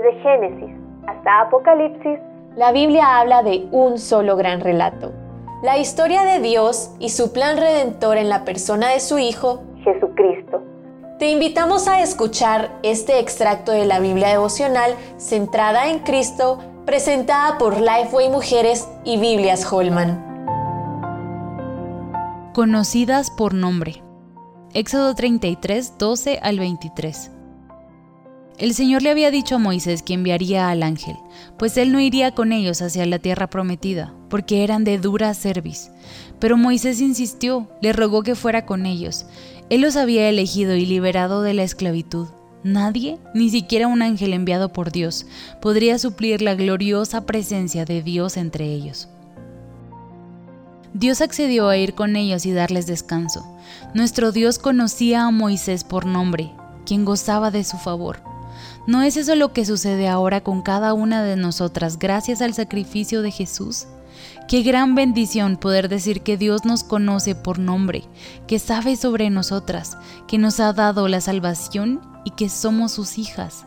Desde Génesis hasta Apocalipsis, la Biblia habla de un solo gran relato. La historia de Dios y su plan redentor en la persona de su Hijo, Jesucristo. Te invitamos a escuchar este extracto de la Biblia devocional centrada en Cristo, presentada por Lifeway Mujeres y Biblias Holman. Conocidas por nombre. Éxodo 33, 12 al 23. El Señor le había dicho a Moisés que enviaría al ángel, pues él no iría con ellos hacia la tierra prometida, porque eran de dura cerviz. Pero Moisés insistió, le rogó que fuera con ellos. Él los había elegido y liberado de la esclavitud. Nadie, ni siquiera un ángel enviado por Dios, podría suplir la gloriosa presencia de Dios entre ellos. Dios accedió a ir con ellos y darles descanso. Nuestro Dios conocía a Moisés por nombre, quien gozaba de su favor. ¿No es eso lo que sucede ahora con cada una de nosotras gracias al sacrificio de Jesús? Qué gran bendición poder decir que Dios nos conoce por nombre, que sabe sobre nosotras, que nos ha dado la salvación y que somos sus hijas.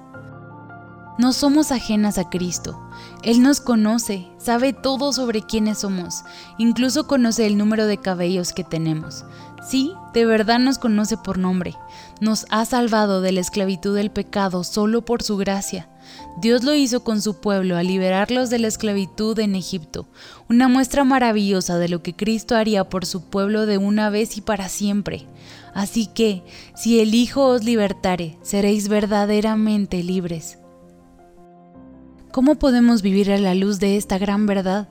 No somos ajenas a Cristo. Él nos conoce, sabe todo sobre quiénes somos, incluso conoce el número de cabellos que tenemos. Sí, de verdad nos conoce por nombre. Nos ha salvado de la esclavitud del pecado solo por su gracia. Dios lo hizo con su pueblo al liberarlos de la esclavitud en Egipto, una muestra maravillosa de lo que Cristo haría por su pueblo de una vez y para siempre. Así que, si el Hijo os libertare, seréis verdaderamente libres. ¿Cómo podemos vivir a la luz de esta gran verdad?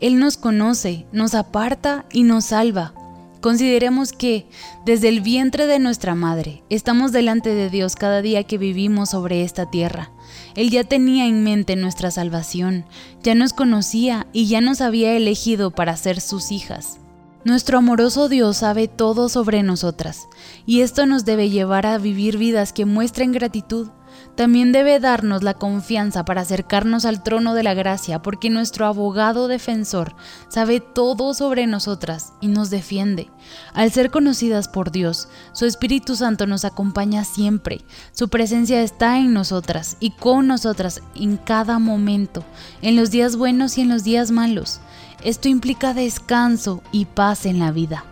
Él nos conoce, nos aparta y nos salva. Consideremos que, desde el vientre de nuestra madre, estamos delante de Dios cada día que vivimos sobre esta tierra. Él ya tenía en mente nuestra salvación, ya nos conocía y ya nos había elegido para ser sus hijas. Nuestro amoroso Dios sabe todo sobre nosotras, y esto nos debe llevar a vivir vidas que muestren gratitud también debe darnos la confianza para acercarnos al trono de la gracia, porque nuestro abogado defensor sabe todo sobre nosotras y nos defiende. Al ser conocidas por Dios, su Espíritu Santo nos acompaña siempre. Su presencia está en nosotras y con nosotras en cada momento, en los días buenos y en los días malos. Esto implica descanso y paz en la vida.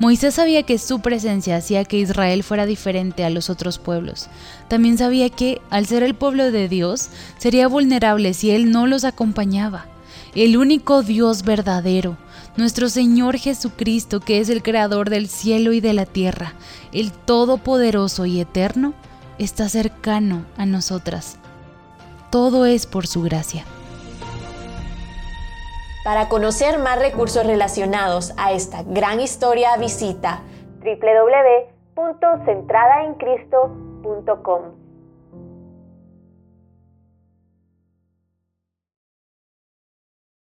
Moisés sabía que su presencia hacía que Israel fuera diferente a los otros pueblos. También sabía que, al ser el pueblo de Dios, sería vulnerable si Él no los acompañaba. El único Dios verdadero, nuestro Señor Jesucristo, que es el Creador del cielo y de la tierra, el Todopoderoso y Eterno, está cercano a nosotras. Todo es por su gracia. Para conocer más recursos relacionados a esta gran historia, visita www.centradaencristo.com.